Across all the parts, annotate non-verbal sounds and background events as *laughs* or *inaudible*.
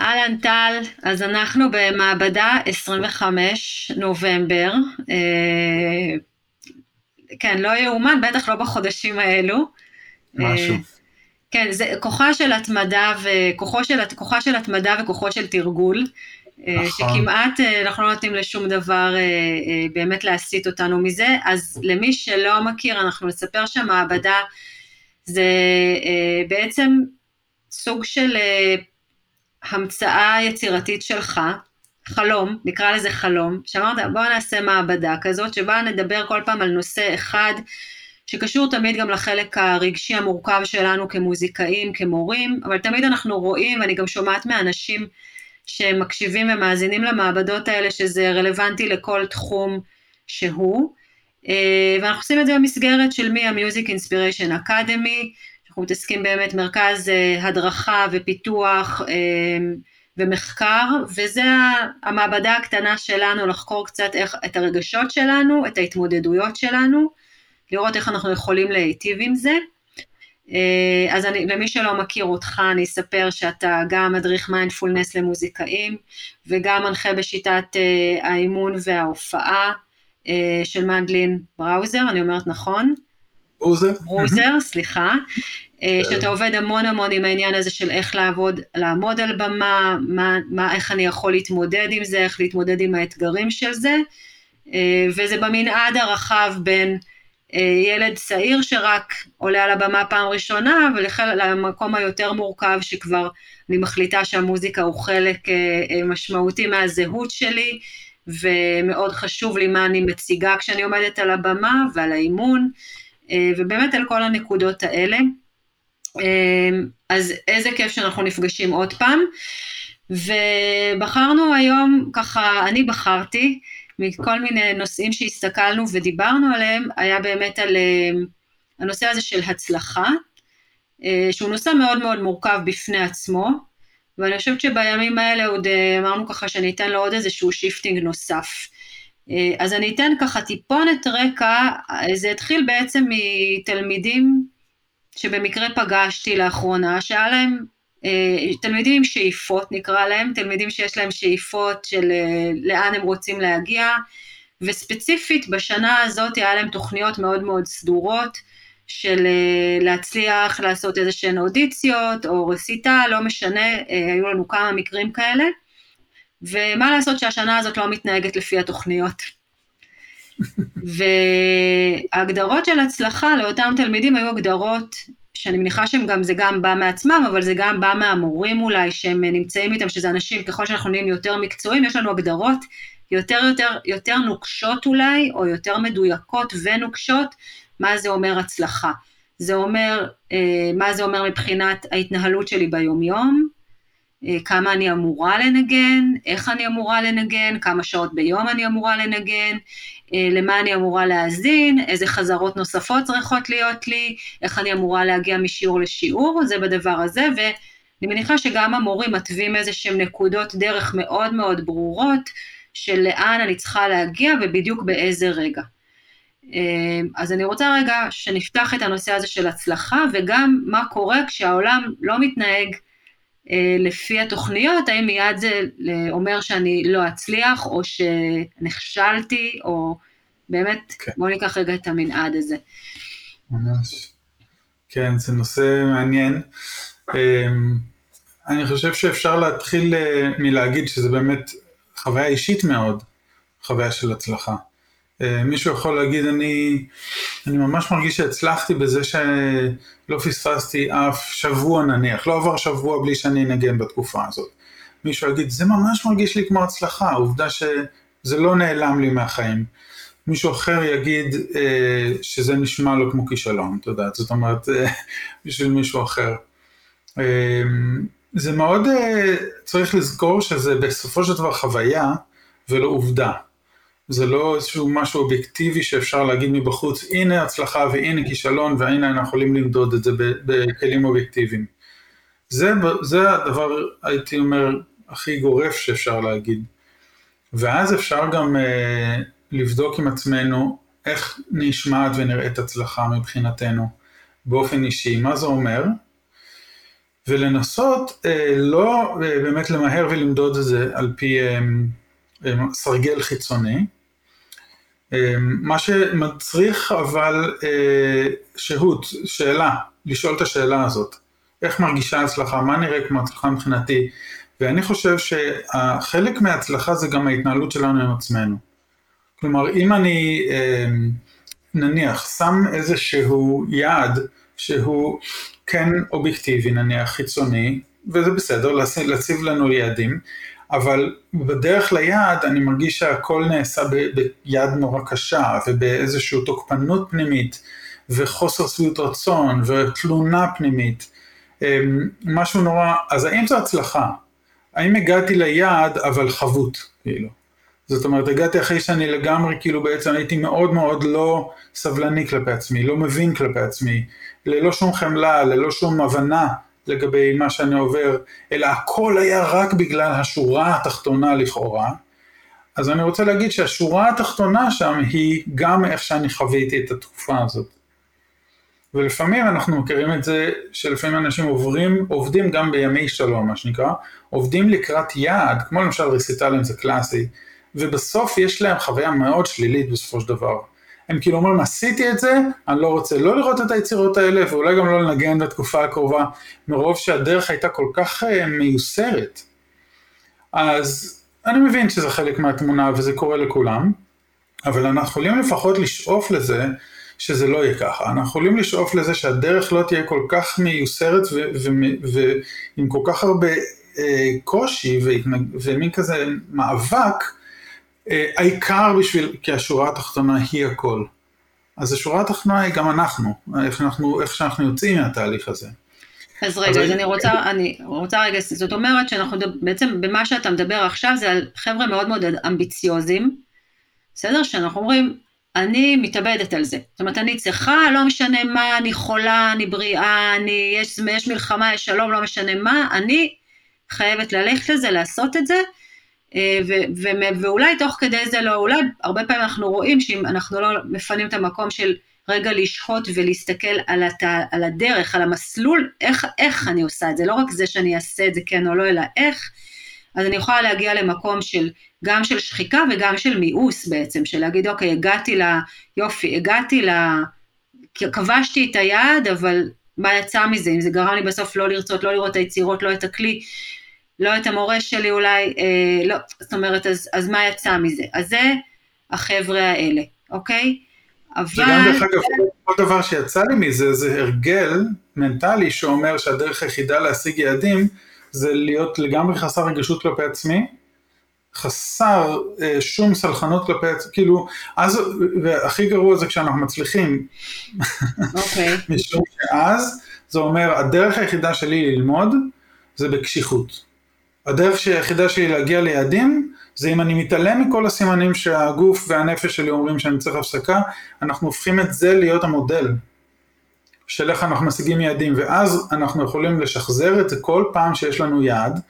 אהלן טל, אז אנחנו במעבדה 25 נובמבר. אה, כן, לא יאומן, בטח לא בחודשים האלו. משהו. כן, זה כוחה של התמדה וכוחה של, כוחה של התמדה וכוחו של תרגול. נכון. שכמעט אנחנו לא נותנים לשום דבר באמת להסיט אותנו מזה, אז למי שלא מכיר, אנחנו נספר שהמעבדה זה בעצם סוג של המצאה יצירתית שלך, חלום, נקרא לזה חלום, שאמרת בוא נעשה מעבדה כזאת שבה נדבר כל פעם על נושא אחד שקשור תמיד גם לחלק הרגשי המורכב שלנו כמוזיקאים, כמורים, אבל תמיד אנחנו רואים, ואני גם שומעת מאנשים שמקשיבים ומאזינים למעבדות האלה שזה רלוונטי לכל תחום שהוא, אה, ואנחנו עושים את זה במסגרת של מי? ה Music Inspiration Academy, אנחנו מתעסקים באמת מרכז אה, הדרכה ופיתוח אה, ומחקר, וזה המעבדה הקטנה שלנו לחקור קצת איך, את הרגשות שלנו, את ההתמודדויות שלנו, לראות איך אנחנו יכולים להיטיב עם זה. אה, אז אני, למי שלא מכיר אותך, אני אספר שאתה גם מדריך מיינדפולנס למוזיקאים, וגם מנחה בשיטת האימון וההופעה של מנדלין בראוזר, אני אומרת נכון? ברוזר. ברוזר, סליחה. אה, שאתה עובד המון המון עם העניין הזה של איך לעבוד, לעמוד על במה, מה, מה, איך אני יכול להתמודד עם זה, איך להתמודד עם האתגרים של זה, אה, וזה במנעד הרחב בין אה, ילד צעיר שרק עולה על הבמה פעם ראשונה, ולמקום היותר מורכב שכבר אני מחליטה שהמוזיקה הוא חלק משמעותי מהזהות שלי, ומאוד חשוב לי מה אני מציגה כשאני עומדת על הבמה ועל האימון. אה, ובאמת על כל הנקודות האלה. אה, אז איזה כיף שאנחנו נפגשים עוד פעם. ובחרנו היום, ככה, אני בחרתי, מכל מיני נושאים שהסתכלנו ודיברנו עליהם, היה באמת על אה, הנושא הזה של הצלחה, שהוא נושא מאוד מאוד מורכב בפני עצמו, ואני חושבת שבימים האלה עוד אמרנו ככה שאני אתן לו עוד איזשהו shifting נוסף. אה, אז אני אתן ככה טיפונת רקע, זה התחיל בעצם מתלמידים שבמקרה פגשתי לאחרונה, שהיה להם, אה, תלמידים עם שאיפות נקרא להם, תלמידים שיש להם שאיפות של אה, לאן הם רוצים להגיע, וספציפית בשנה הזאת היה להם תוכניות מאוד מאוד סדורות, של להצליח לעשות איזה שהן אודיציות או רסיטה, לא משנה, היו לנו כמה מקרים כאלה. ומה לעשות שהשנה הזאת לא מתנהגת לפי התוכניות. *laughs* וההגדרות של הצלחה לאותם תלמידים היו הגדרות שאני מניחה שהם גם, זה גם בא מעצמם, אבל זה גם בא מהמורים אולי, שהם נמצאים איתם, שזה אנשים, ככל שאנחנו נהיים יותר מקצועיים, יש לנו הגדרות יותר יותר, יותר נוקשות אולי, או יותר מדויקות ונוקשות, מה זה אומר הצלחה. זה אומר, אה, מה זה אומר מבחינת ההתנהלות שלי ביומיום, כמה אני אמורה לנגן, איך אני אמורה לנגן, כמה שעות ביום אני אמורה לנגן, אה, למה אני אמורה להאזין, איזה חזרות נוספות צריכות להיות לי, איך אני אמורה להגיע משיעור לשיעור, זה בדבר הזה, ואני מניחה שגם המורים מתווים איזה שהם נקודות דרך מאוד מאוד ברורות, של לאן אני צריכה להגיע ובדיוק באיזה רגע. אה, אז אני רוצה רגע שנפתח את הנושא הזה של הצלחה, וגם מה קורה כשהעולם לא מתנהג אה, לפי התוכניות, האם מיד זה אומר שאני לא אצליח, או שנכשלתי, או באמת, כן. בואו ניקח רגע את המנעד הזה. ממש. כן, זה נושא מעניין. אמ, אני חושב שאפשר להתחיל אה, מלהגיד שזה באמת חוויה אישית מאוד, חוויה של הצלחה. אה, מישהו יכול להגיד, אני, אני ממש מרגיש שהצלחתי בזה שלא פספסתי אף שבוע נניח, לא עבר שבוע בלי שאני אנגן בתקופה הזאת. מישהו יגיד, זה ממש מרגיש לי כמו הצלחה, עובדה שזה לא נעלם לי מהחיים. מישהו אחר יגיד אה, שזה נשמע לו כמו כישלון, את יודעת, זאת אומרת, אה, *laughs* בשביל מישהו אחר. אה, זה מאוד, אה, צריך לזכור שזה בסופו של דבר חוויה ולא עובדה. זה לא איזשהו משהו אובייקטיבי שאפשר להגיד מבחוץ, הנה הצלחה והנה כישלון והנה אנחנו יכולים למדוד את זה בכלים אובייקטיביים. זה, זה הדבר, הייתי אומר, הכי גורף שאפשר להגיד. ואז אפשר גם אה, לבדוק עם עצמנו איך נשמעת ונראית הצלחה מבחינתנו באופן אישי. מה זה אומר? ולנסות אה, לא אה, באמת למהר ולמדוד את זה על פי אה, אה, סרגל חיצוני, מה שמצריך אבל אה, שהות, שאלה, לשאול את השאלה הזאת, איך מרגישה הצלחה, מה נראה כמו הצלחה מבחינתי, ואני חושב שחלק מההצלחה זה גם ההתנהלות שלנו עם עצמנו. כלומר, אם אני אה, נניח שם איזשהו יעד שהוא כן אובייקטיבי, נניח חיצוני, וזה בסדר, להציב לנו יעדים, אבל בדרך ליעד אני מרגיש שהכל נעשה ביד נורא קשה ובאיזושהי תוקפנות פנימית וחוסר שביעות רצון ותלונה פנימית, אמ, משהו נורא, אז האם זו הצלחה? האם הגעתי ליעד אבל חבוט, כאילו? זאת אומרת, הגעתי אחרי שאני לגמרי, כאילו בעצם הייתי מאוד מאוד לא סבלני כלפי עצמי, לא מבין כלפי עצמי, ללא שום חמלה, ללא שום הבנה לגבי מה שאני עובר, אלא הכל היה רק בגלל השורה התחתונה לכאורה. אז אני רוצה להגיד שהשורה התחתונה שם היא גם איך שאני חוויתי את התקופה הזאת. ולפעמים אנחנו מכירים את זה שלפעמים אנשים עוברים, עובדים גם בימי שלום, מה שנקרא, עובדים לקראת יעד, כמו למשל רסיטלים זה קלאסי, ובסוף יש להם חוויה מאוד שלילית בסופו של דבר. הם כאילו אומרים, עשיתי את זה, אני לא רוצה לא לראות את היצירות האלה, ואולי גם לא לנגן בתקופה הקרובה, מרוב שהדרך הייתה כל כך uh, מיוסרת. אז אני מבין שזה חלק מהתמונה וזה קורה לכולם, אבל אנחנו יכולים לפחות לשאוף לזה שזה לא יהיה ככה. אנחנו יכולים לשאוף לזה שהדרך לא תהיה כל כך מיוסרת ועם כל כך הרבה אה, קושי ומין כזה מאבק, אה, העיקר בשביל, כי השורה התחתונה היא הכל. אז השורה התחתונה היא גם אנחנו, איך, אנחנו, איך שאנחנו יוצאים מהתהליך הזה. אז רגע, אז אני רוצה, אני רוצה רגע, זאת אומרת שאנחנו בעצם, במה שאתה מדבר עכשיו זה על חבר'ה מאוד מאוד אמביציוזים, בסדר? שאנחנו אומרים, אני מתאבדת על זה. זאת אומרת, אני צריכה, לא משנה מה, אני חולה, אני בריאה, אני, יש, יש מלחמה, יש שלום, לא משנה מה, אני חייבת ללכת לזה, לעשות את זה, אה, ו- ו- ואולי תוך כדי זה לא, אולי הרבה פעמים אנחנו רואים שאם אנחנו לא מפנים את המקום של רגע לשהות ולהסתכל על, הת... על הדרך, על המסלול, איך, איך אני עושה את זה, לא רק זה שאני אעשה את זה כן או לא, אלא איך, אז אני יכולה להגיע למקום של, גם של שחיקה וגם של מיאוס בעצם, של להגיד אוקיי, הגעתי ל... יופי, הגעתי ל... כבשתי את היעד, אבל מה יצא מזה, אם זה גרם לי בסוף לא לרצות, לא לראות את היצירות, לא את הכלי, לא את המורה שלי אולי, אה, לא, זאת אומרת, אז, אז מה יצא מזה? אז זה החבר'ה האלה, אוקיי? אבל... וגם דרך אגב, כל דבר שיצא לי מזה, זה הרגל מנטלי שאומר שהדרך היחידה להשיג יעדים, זה להיות לגמרי חסר רגישות כלפי עצמי, חסר אה, שום סלחנות כלפי עצמי, כאילו, אז, והכי גרוע זה כשאנחנו מצליחים. אוקיי. Okay. *laughs* משום שאז, זה אומר, הדרך היחידה שלי ללמוד, זה בקשיחות. הדרך היחידה שלי להגיע ליעדים, זה אם אני מתעלם מכל הסימנים שהגוף והנפש שלי אומרים שאני צריך הפסקה, אנחנו הופכים את זה להיות המודל של איך אנחנו משיגים יעדים, ואז אנחנו יכולים לשחזר את זה כל פעם שיש לנו יעד,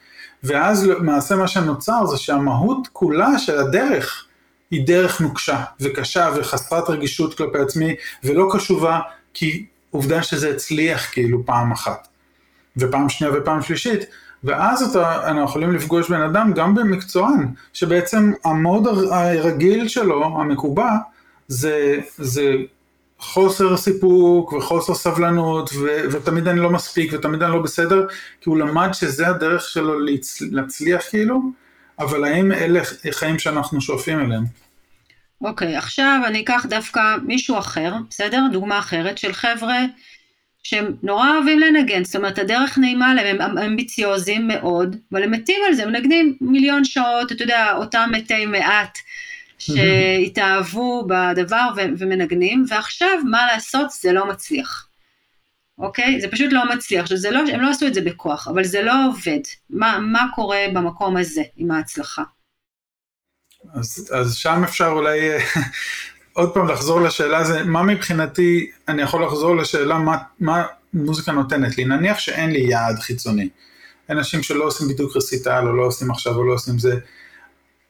ואז למעשה מה שנוצר זה שהמהות כולה של הדרך היא דרך נוקשה וקשה וחסרת רגישות כלפי עצמי ולא קשובה, כי עובדה שזה הצליח כאילו פעם אחת, ופעם שנייה ופעם שלישית, ואז אתה, אנחנו יכולים לפגוש בן אדם גם במקצוען, שבעצם המוד הרגיל שלו, המקובע, זה, זה חוסר סיפוק וחוסר סבלנות ו, ותמיד אני לא מספיק ותמיד אני לא בסדר, כי הוא למד שזה הדרך שלו להצ, להצליח כאילו, אבל האם אלה חיים שאנחנו שואפים אליהם? אוקיי, okay, עכשיו אני אקח דווקא מישהו אחר, בסדר? דוגמה אחרת של חבר'ה שהם נורא אוהבים לנגן, זאת אומרת הדרך נעימה להם, הם אמביציוזים מאוד, אבל הם מתים על זה, הם מנגנים מיליון שעות, אתה יודע, אותם מתי מעט שהתאהבו בדבר ו- ומנגנים, ועכשיו מה לעשות זה לא מצליח, אוקיי? זה פשוט לא מצליח, שזה לא, הם לא עשו את זה בכוח, אבל זה לא עובד. מה, מה קורה במקום הזה עם ההצלחה? אז, אז שם אפשר אולי עוד פעם לחזור לשאלה זה, מה מבחינתי, אני יכול לחזור לשאלה מה, מה מוזיקה נותנת לי, נניח שאין לי יעד חיצוני, אנשים שלא עושים בדיוק רסיטל או לא עושים עכשיו או לא עושים זה,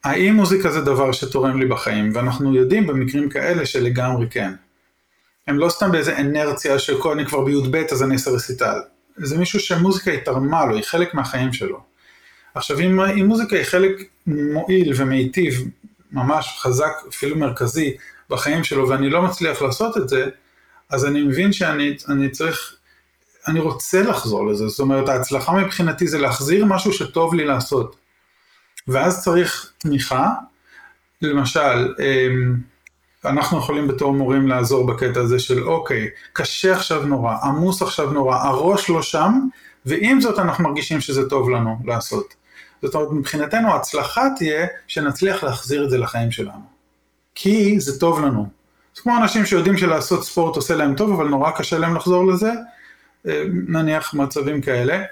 האם מוזיקה זה דבר שתורם לי בחיים, ואנחנו יודעים במקרים כאלה שלגמרי כן. הם לא סתם באיזה אנרציה שכל אני כבר בי"ב אז אני אעשה רסיטל. זה מישהו שמוזיקה היא תרמה לו, היא חלק מהחיים שלו. עכשיו אם, אם מוזיקה היא חלק מועיל ומיטיב, ממש חזק, אפילו מרכזי בחיים שלו, ואני לא מצליח לעשות את זה, אז אני מבין שאני צריך, אני רוצה לחזור לזה, זאת אומרת ההצלחה מבחינתי זה להחזיר משהו שטוב לי לעשות. ואז צריך תמיכה, למשל, אמ, אנחנו יכולים בתור מורים לעזור בקטע הזה של אוקיי, קשה עכשיו נורא, עמוס עכשיו נורא, הראש לא שם, ועם זאת אנחנו מרגישים שזה טוב לנו לעשות. זאת אומרת, מבחינתנו ההצלחה תהיה שנצליח להחזיר את זה לחיים שלנו. כי זה טוב לנו. זה כמו אנשים שיודעים שלעשות ספורט עושה להם טוב, אבל נורא קשה להם לחזור לזה, אה, נניח מצבים כאלה,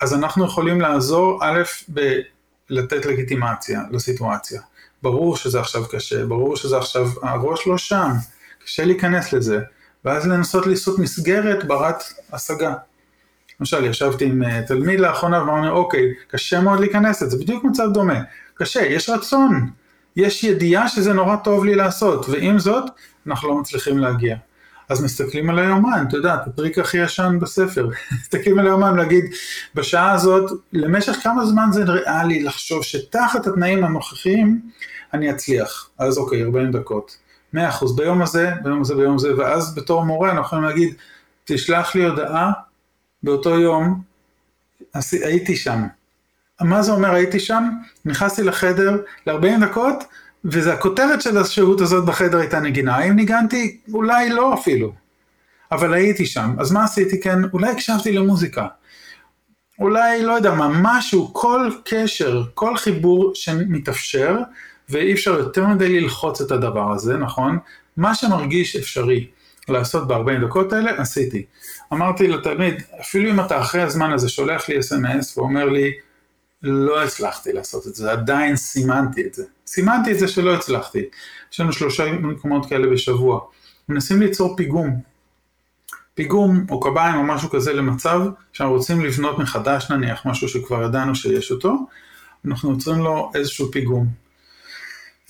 אז אנחנו יכולים לעזור, א', בלתת לגיטימציה לסיטואציה. ברור שזה עכשיו קשה, ברור שזה עכשיו, הראש לא שם, קשה להיכנס לזה, ואז לנסות לעשות מסגרת ברת השגה. למשל, ישבתי עם אה, תלמיד לאחרונה ואמרנו, אוקיי, קשה מאוד להיכנס לזה, בדיוק מצב דומה. קשה, יש רצון, יש ידיעה שזה נורא טוב לי לעשות, ועם זאת, אנחנו לא מצליחים להגיע. אז מסתכלים על היומן, אתה יודע, את הטריק הכי ישן בספר, *laughs* מסתכלים על היומן להגיד, בשעה הזאת, למשך כמה זמן זה ריאלי לחשוב שתחת התנאים הנוכחיים אני אצליח. אז אוקיי, 40 דקות. 100% ביום הזה, ביום הזה, ביום הזה, ואז בתור מורה אנחנו יכולים להגיד, תשלח לי הודעה באותו יום, הייתי שם. מה זה אומר הייתי שם? נכנסתי לחדר ל-40 דקות, וזה הכותרת של השהות הזאת בחדר הייתה נגינה. האם ניגנתי? אולי לא אפילו. אבל הייתי שם. אז מה עשיתי? כן, אולי הקשבתי למוזיקה. אולי, לא יודע מה, משהו, כל קשר, כל חיבור שמתאפשר, ואי אפשר יותר מדי ללחוץ את הדבר הזה, נכון? מה שמרגיש אפשרי לעשות ב-40 דקות האלה, עשיתי. אמרתי לתלמיד, אפילו אם אתה אחרי הזמן הזה שולח לי אס.אם.אס ואומר לי, לא הצלחתי לעשות את זה, עדיין סימנתי את זה. סימנתי את זה שלא הצלחתי. יש לנו שלושה מקומות כאלה בשבוע. מנסים ליצור פיגום. פיגום או קביים או משהו כזה למצב שאנחנו רוצים לבנות מחדש נניח, משהו שכבר ידענו שיש אותו, אנחנו יוצרים לו איזשהו פיגום.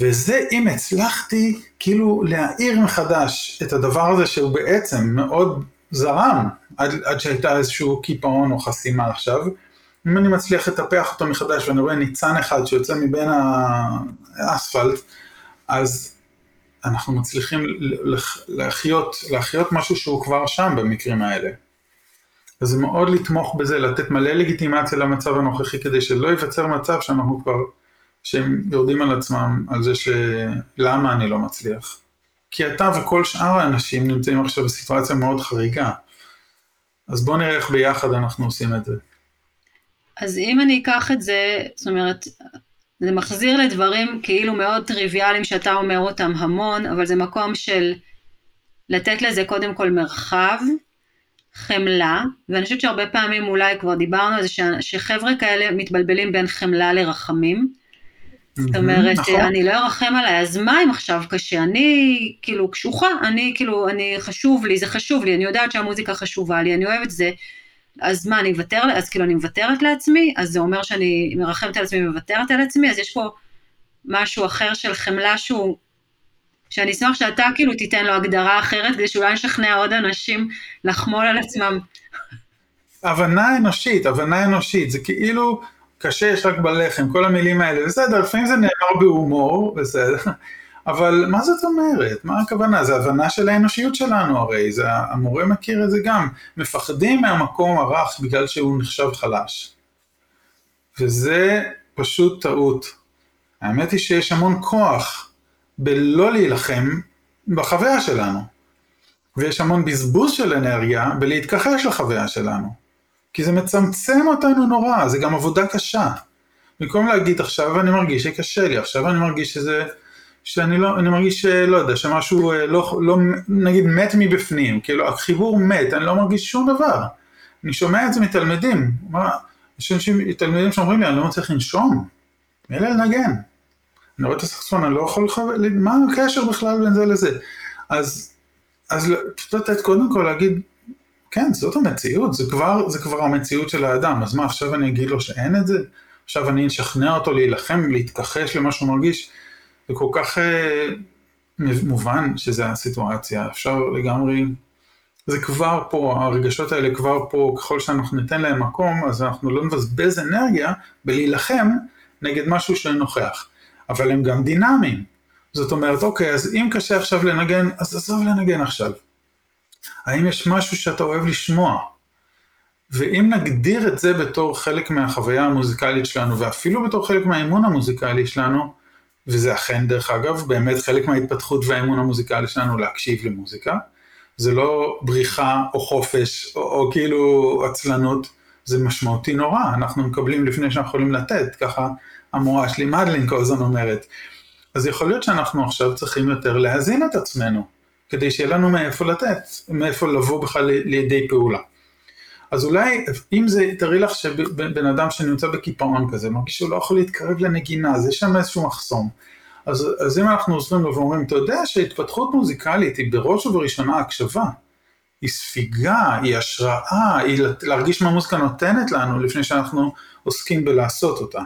וזה אם הצלחתי כאילו להעיר מחדש את הדבר הזה שהוא בעצם מאוד זרם עד, עד שהייתה איזשהו קיפאון או חסימה עכשיו, אם אני מצליח לטפח אותו מחדש ואני רואה ניצן אחד שיוצא מבין האספלט, אז אנחנו מצליחים להחיות, להחיות משהו שהוא כבר שם במקרים האלה. אז מאוד לתמוך בזה, לתת מלא לגיטימציה למצב הנוכחי כדי שלא ייווצר מצב שאנחנו כבר, שהם יורדים על עצמם, על זה שלמה אני לא מצליח. כי אתה וכל שאר האנשים נמצאים עכשיו בסיטואציה מאוד חריגה. אז בואו נראה איך ביחד אנחנו עושים את זה. אז אם אני אקח את זה, זאת אומרת, זה מחזיר לדברים כאילו מאוד טריוויאליים שאתה אומר אותם המון, אבל זה מקום של לתת לזה קודם כל מרחב, חמלה, ואני חושבת שהרבה פעמים אולי כבר דיברנו על זה שחבר'ה כאלה מתבלבלים בין חמלה לרחמים. זאת אומרת, נכון. אני לא ארחם עליי, אז מה אם עכשיו קשה? אני כאילו קשוחה, אני כאילו, אני חשוב לי, זה חשוב לי, אני יודעת שהמוזיקה חשובה לי, אני אוהבת זה, אז מה, אני מוותר, אז כאילו אני מוותרת לעצמי, אז זה אומר שאני מרחמת על עצמי ומוותרת על עצמי, אז יש פה משהו אחר של חמלה שהוא, שאני אשמח שאתה כאילו תיתן לו הגדרה אחרת, כדי שאולי נשכנע עוד אנשים לחמול על עצמם. הבנה אנושית, הבנה אנושית, זה כאילו קשה יש רק בלחם, כל המילים האלה, בסדר, לפעמים זה נאמר בהומור, בסדר, אבל מה זאת אומרת? מה הכוונה? זה הבנה של האנושיות שלנו הרי, זה, המורה מכיר את זה גם. מפחדים מהמקום הרך בגלל שהוא נחשב חלש. וזה פשוט טעות. האמת היא שיש המון כוח בלא להילחם בחוויה שלנו. ויש המון בזבוז של אנרגיה בלהתכחש לחוויה שלנו. כי זה מצמצם אותנו נורא, זה גם עבודה קשה. במקום להגיד עכשיו אני מרגיש שקשה לי, עכשיו אני מרגיש שזה שאני לא, אני מרגיש שלא יודע, שמשהו אה, לא, לא, נגיד מת מבפנים, כאילו החיבור מת, אני לא מרגיש שום דבר. אני שומע את זה מתלמידים, מה, יש אנשים, תלמידים שאומרים לי, אני לא מצליח לנשום, מילא לנגן. אני רואה את הסקספון, אני לא יכול לחבר, מה הקשר בכלל בין זה לזה? אז, אז לתת קודם כל להגיד, כן, זאת המציאות, זה כבר, זה כבר המציאות של האדם, אז מה, עכשיו אני אגיד לו שאין את זה? עכשיו אני אשכנע אותו להילחם, להתכחש למה שהוא מרגיש? זה כל כך uh, מובן שזה הסיטואציה, אפשר לגמרי זה כבר פה, הרגשות האלה כבר פה, ככל שאנחנו ניתן להם מקום, אז אנחנו לא נבזבז אנרגיה בלהילחם נגד משהו שנוכח. אבל הם גם דינמיים. זאת אומרת, אוקיי, אז אם קשה עכשיו לנגן, אז עזוב לנגן עכשיו. האם יש משהו שאתה אוהב לשמוע? ואם נגדיר את זה בתור חלק מהחוויה המוזיקלית שלנו, ואפילו בתור חלק מהאימון המוזיקלי שלנו, וזה אכן, דרך אגב, באמת חלק מההתפתחות והאימון המוזיקלי שלנו להקשיב למוזיקה, זה לא בריחה או חופש או, או כאילו עצלנות, זה משמעותי נורא, אנחנו מקבלים לפני שאנחנו יכולים לתת, ככה המורה שלי מדלין כל הזמן אומרת. אז יכול להיות שאנחנו עכשיו צריכים יותר להזין את עצמנו, כדי שיהיה לנו מאיפה לתת, מאיפה לבוא בכלל לידי פעולה. אז אולי, אם זה, תראי לך שבן אדם שנמצא בקיפאון כזה, מרגיש שהוא לא יכול להתקרב לנגינה, אז יש שם איזשהו מחסום. אז, אז אם אנחנו עוזרים לו ואומרים, אתה יודע שהתפתחות מוזיקלית היא בראש ובראשונה הקשבה, היא ספיגה, היא השראה, היא להרגיש מה מוזיקה נותנת לנו לפני שאנחנו עוסקים בלעשות אותה.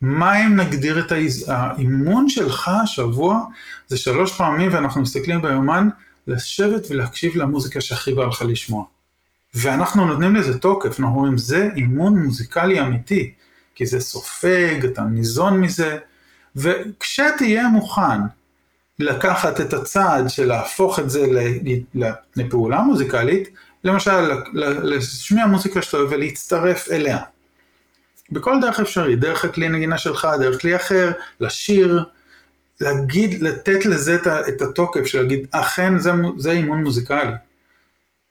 מה אם נגדיר את האימון שלך השבוע, זה שלוש פעמים ואנחנו מסתכלים ביומן, לשבת ולהקשיב למוזיקה שהכי בא לך לשמוע. ואנחנו נותנים לזה תוקף, אנחנו אומרים, זה אימון מוזיקלי אמיתי, כי זה סופג, אתה ניזון מזה, וכשתהיה מוכן לקחת את הצעד של להפוך את זה לפעולה מוזיקלית, למשל להשמיע מוזיקה שאתה אוהב ולהצטרף אליה. בכל דרך אפשרית, דרך הכלי נגינה שלך, דרך כלי אחר, לשיר, להגיד, לתת לזה את התוקף של להגיד, אכן זה, זה אימון מוזיקלי.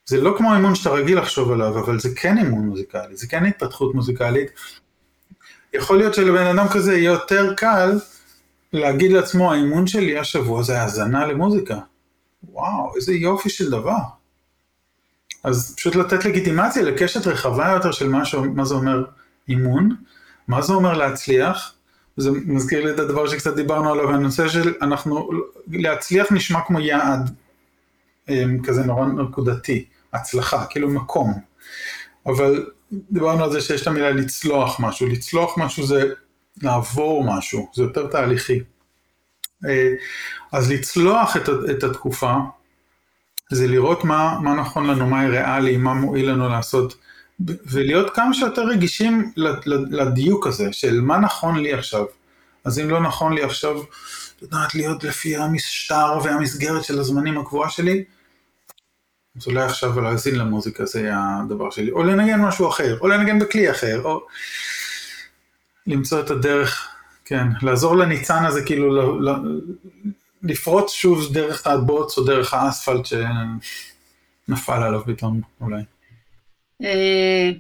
זה לא כמו אימון שאתה רגיל לחשוב עליו, אבל זה כן אימון מוזיקלי, זה כן התפתחות מוזיקלית. יכול להיות שלבן אדם כזה יהיה יותר קל להגיד לעצמו, האימון שלי השבוע זה האזנה למוזיקה. וואו, איזה יופי של דבר. אז פשוט לתת לגיטימציה לקשת רחבה יותר של מה, ש... מה זה אומר אימון, מה זה אומר להצליח, זה מזכיר לי את הדבר שקצת דיברנו עליו, הנושא של אנחנו, להצליח נשמע כמו יעד אמ, כזה נורא נקודתי, הצלחה, כאילו מקום, אבל דיברנו על זה שיש את המילה לצלוח משהו, לצלוח משהו זה לעבור משהו, זה יותר תהליכי. אה, אז לצלוח את, את התקופה, זה לראות מה, מה נכון לנו, מה ריאלי, מה מועיל לנו לעשות, ולהיות כמה שיותר רגישים לדיוק הזה, של מה נכון לי עכשיו. אז אם לא נכון לי עכשיו, את יודעת, להיות לפי המשטר והמסגרת של הזמנים הקבועה שלי, אז אולי עכשיו להאזין למוזיקה זה הדבר שלי, או לנגן משהו אחר, או לנגן בכלי אחר, או למצוא את הדרך, כן, לעזור לניצן הזה כאילו ל, ל, לפרוץ שוב דרך הבוץ או דרך האספלט שנפל עליו פתאום אולי. אה,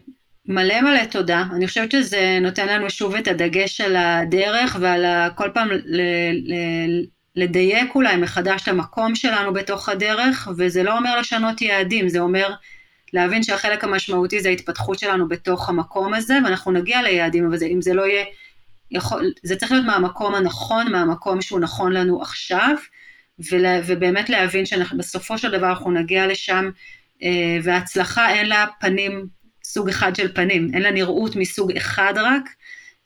מלא מלא תודה, אני חושבת שזה נותן לנו שוב את הדגש על הדרך ועל כל פעם ל, ל, לדייק אולי מחדש את המקום שלנו בתוך הדרך, וזה לא אומר לשנות יעדים, זה אומר להבין שהחלק המשמעותי זה ההתפתחות שלנו בתוך המקום הזה, ואנחנו נגיע ליעדים, אבל זה, אם זה לא יהיה, יכול, זה צריך להיות מהמקום הנכון, מהמקום שהוא נכון לנו עכשיו, ולה, ובאמת להבין שבסופו של דבר אנחנו נגיע לשם, אה, וההצלחה אין לה פנים, סוג אחד של פנים, אין לה נראות מסוג אחד רק,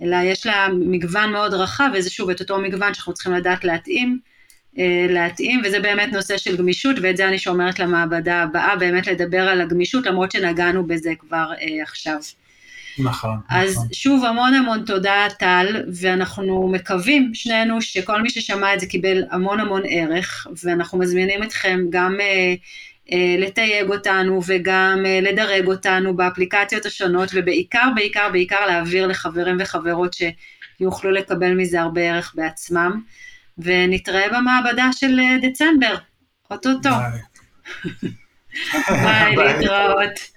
אלא יש לה מגוון מאוד רחב, וזה שוב את אותו מגוון שאנחנו צריכים לדעת להתאים, אה, להתאים, וזה באמת נושא של גמישות, ואת זה אני שומרת למעבדה הבאה, באמת לדבר על הגמישות, למרות שנגענו בזה כבר אה, עכשיו. נכון. אז נכון. שוב המון המון תודה טל, ואנחנו מקווים שנינו שכל מי ששמע את זה קיבל המון המון ערך, ואנחנו מזמינים אתכם גם אה, אה, לתייג אותנו וגם אה, לדרג אותנו באפליקציות השונות, ובעיקר, בעיקר, בעיקר להעביר לחברים וחברות שיוכלו לקבל מזה הרבה ערך בעצמם. ונתראה במעבדה של אה, דצמבר, אוטוטו. ביי, *laughs* *laughs* להתראות.